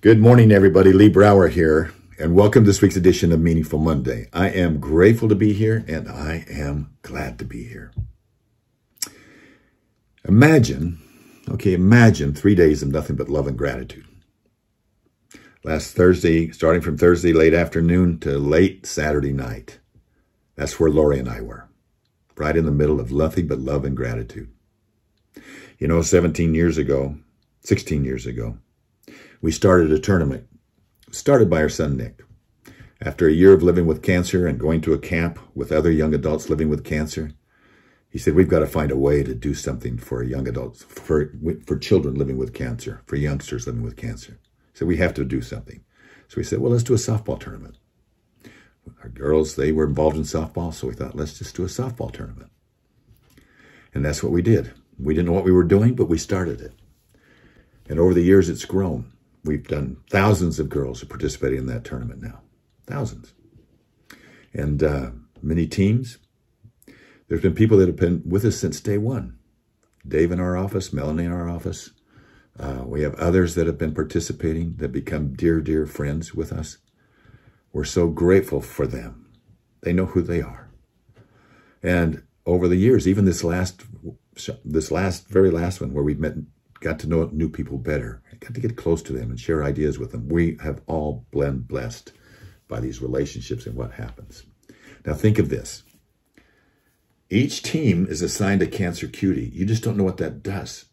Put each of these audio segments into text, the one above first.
Good morning, everybody. Lee Brower here, and welcome to this week's edition of Meaningful Monday. I am grateful to be here, and I am glad to be here. Imagine, okay, imagine three days of nothing but love and gratitude. Last Thursday, starting from Thursday late afternoon to late Saturday night, that's where Lori and I were, right in the middle of nothing but love and gratitude. You know, 17 years ago, 16 years ago, we started a tournament started by our son Nick. After a year of living with cancer and going to a camp with other young adults living with cancer, he said, We've got to find a way to do something for young adults, for, for children living with cancer, for youngsters living with cancer. So we have to do something. So we said, Well, let's do a softball tournament. Our girls, they were involved in softball, so we thought, Let's just do a softball tournament. And that's what we did. We didn't know what we were doing, but we started it. And over the years, it's grown. We've done thousands of girls are participating in that tournament now, thousands, and uh, many teams. There's been people that have been with us since day one. Dave in our office, Melanie in our office. Uh, we have others that have been participating that become dear, dear friends with us. We're so grateful for them. They know who they are. And over the years, even this last, this last, very last one, where we've met got to know new people better, got to get close to them and share ideas with them. We have all been blessed by these relationships and what happens. Now think of this. Each team is assigned a cancer cutie. You just don't know what that does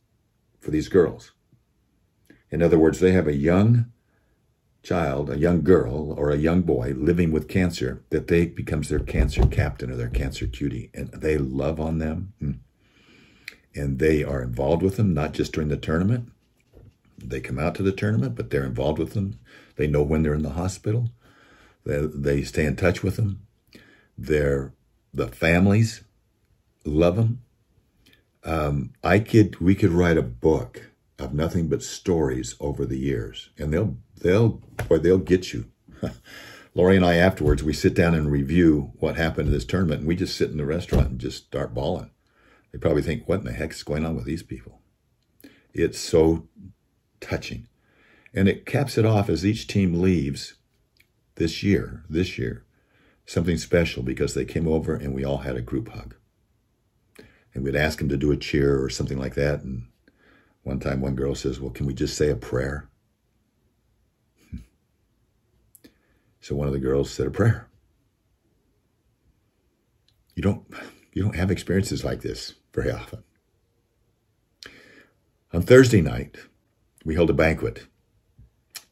for these girls. In other words, they have a young child, a young girl, or a young boy living with cancer that they becomes their cancer captain or their cancer cutie, and they love on them. Hmm and they are involved with them, not just during the tournament. They come out to the tournament, but they're involved with them. They know when they're in the hospital. They, they stay in touch with them. They're, the families love them. Um, I could, we could write a book of nothing but stories over the years, and they'll, they'll, boy, they'll get you. Lori and I afterwards, we sit down and review what happened in this tournament, and we just sit in the restaurant and just start bawling. They probably think, what in the heck is going on with these people? It's so touching. And it caps it off as each team leaves this year, this year, something special because they came over and we all had a group hug. And we'd ask them to do a cheer or something like that. And one time one girl says, well, can we just say a prayer? So one of the girls said a prayer. You don't you don't have experiences like this very often. On Thursday night, we held a banquet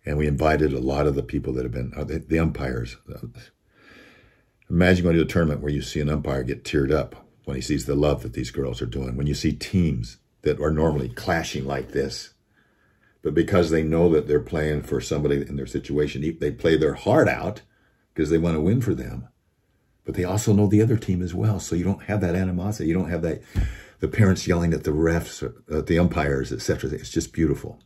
and we invited a lot of the people that have been, uh, the, the umpires. Imagine going to a tournament where you see an umpire get teared up when he sees the love that these girls are doing, when you see teams that are normally clashing like this, but because they know that they're playing for somebody in their situation, they play their heart out because they want to win for them. But they also know the other team as well, so you don't have that animosity. You don't have that the parents yelling at the refs, at the umpires, etc. It's just beautiful.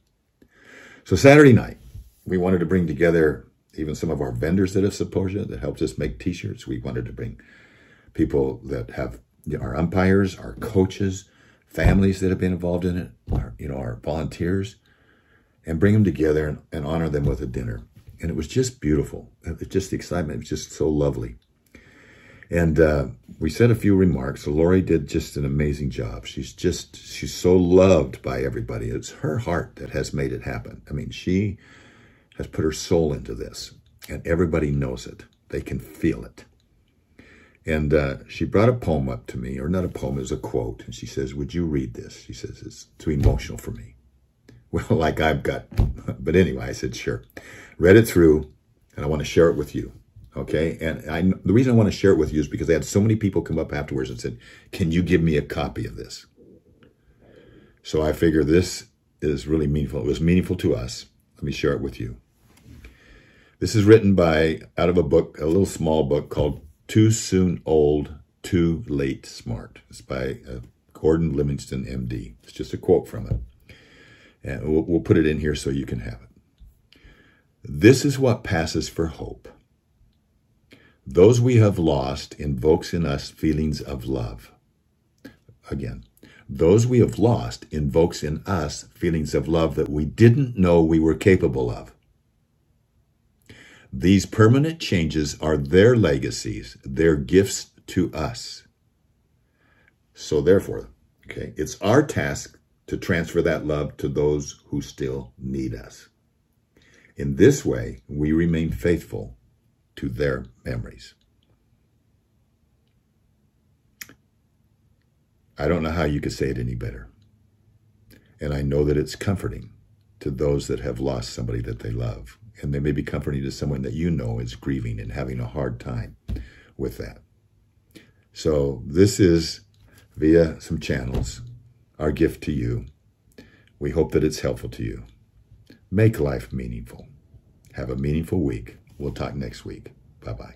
So Saturday night, we wanted to bring together even some of our vendors that have supported that helped us make T-shirts. We wanted to bring people that have you know, our umpires, our coaches, families that have been involved in it, our, you know, our volunteers, and bring them together and, and honor them with a dinner. And it was just beautiful. It, was just the excitement It was just so lovely. And uh, we said a few remarks. Lori did just an amazing job. She's just, she's so loved by everybody. It's her heart that has made it happen. I mean, she has put her soul into this, and everybody knows it. They can feel it. And uh, she brought a poem up to me, or not a poem, it a quote. And she says, Would you read this? She says, It's too emotional for me. Well, like I've got, but anyway, I said, Sure. Read it through, and I want to share it with you. Okay. And I, the reason I want to share it with you is because I had so many people come up afterwards and said, Can you give me a copy of this? So I figure this is really meaningful. It was meaningful to us. Let me share it with you. This is written by, out of a book, a little small book called Too Soon Old, Too Late Smart. It's by uh, Gordon Livingston, MD. It's just a quote from it. And we'll, we'll put it in here so you can have it. This is what passes for hope those we have lost invokes in us feelings of love. Again, those we have lost invokes in us feelings of love that we didn't know we were capable of. These permanent changes are their legacies, their gifts to us. So, therefore, okay, it's our task to transfer that love to those who still need us. In this way, we remain faithful to their memories. I don't know how you could say it any better. And I know that it's comforting to those that have lost somebody that they love. And they may be comforting to someone that you know is grieving and having a hard time with that. So, this is via some channels our gift to you. We hope that it's helpful to you. Make life meaningful. Have a meaningful week. We'll talk next week. Bye bye.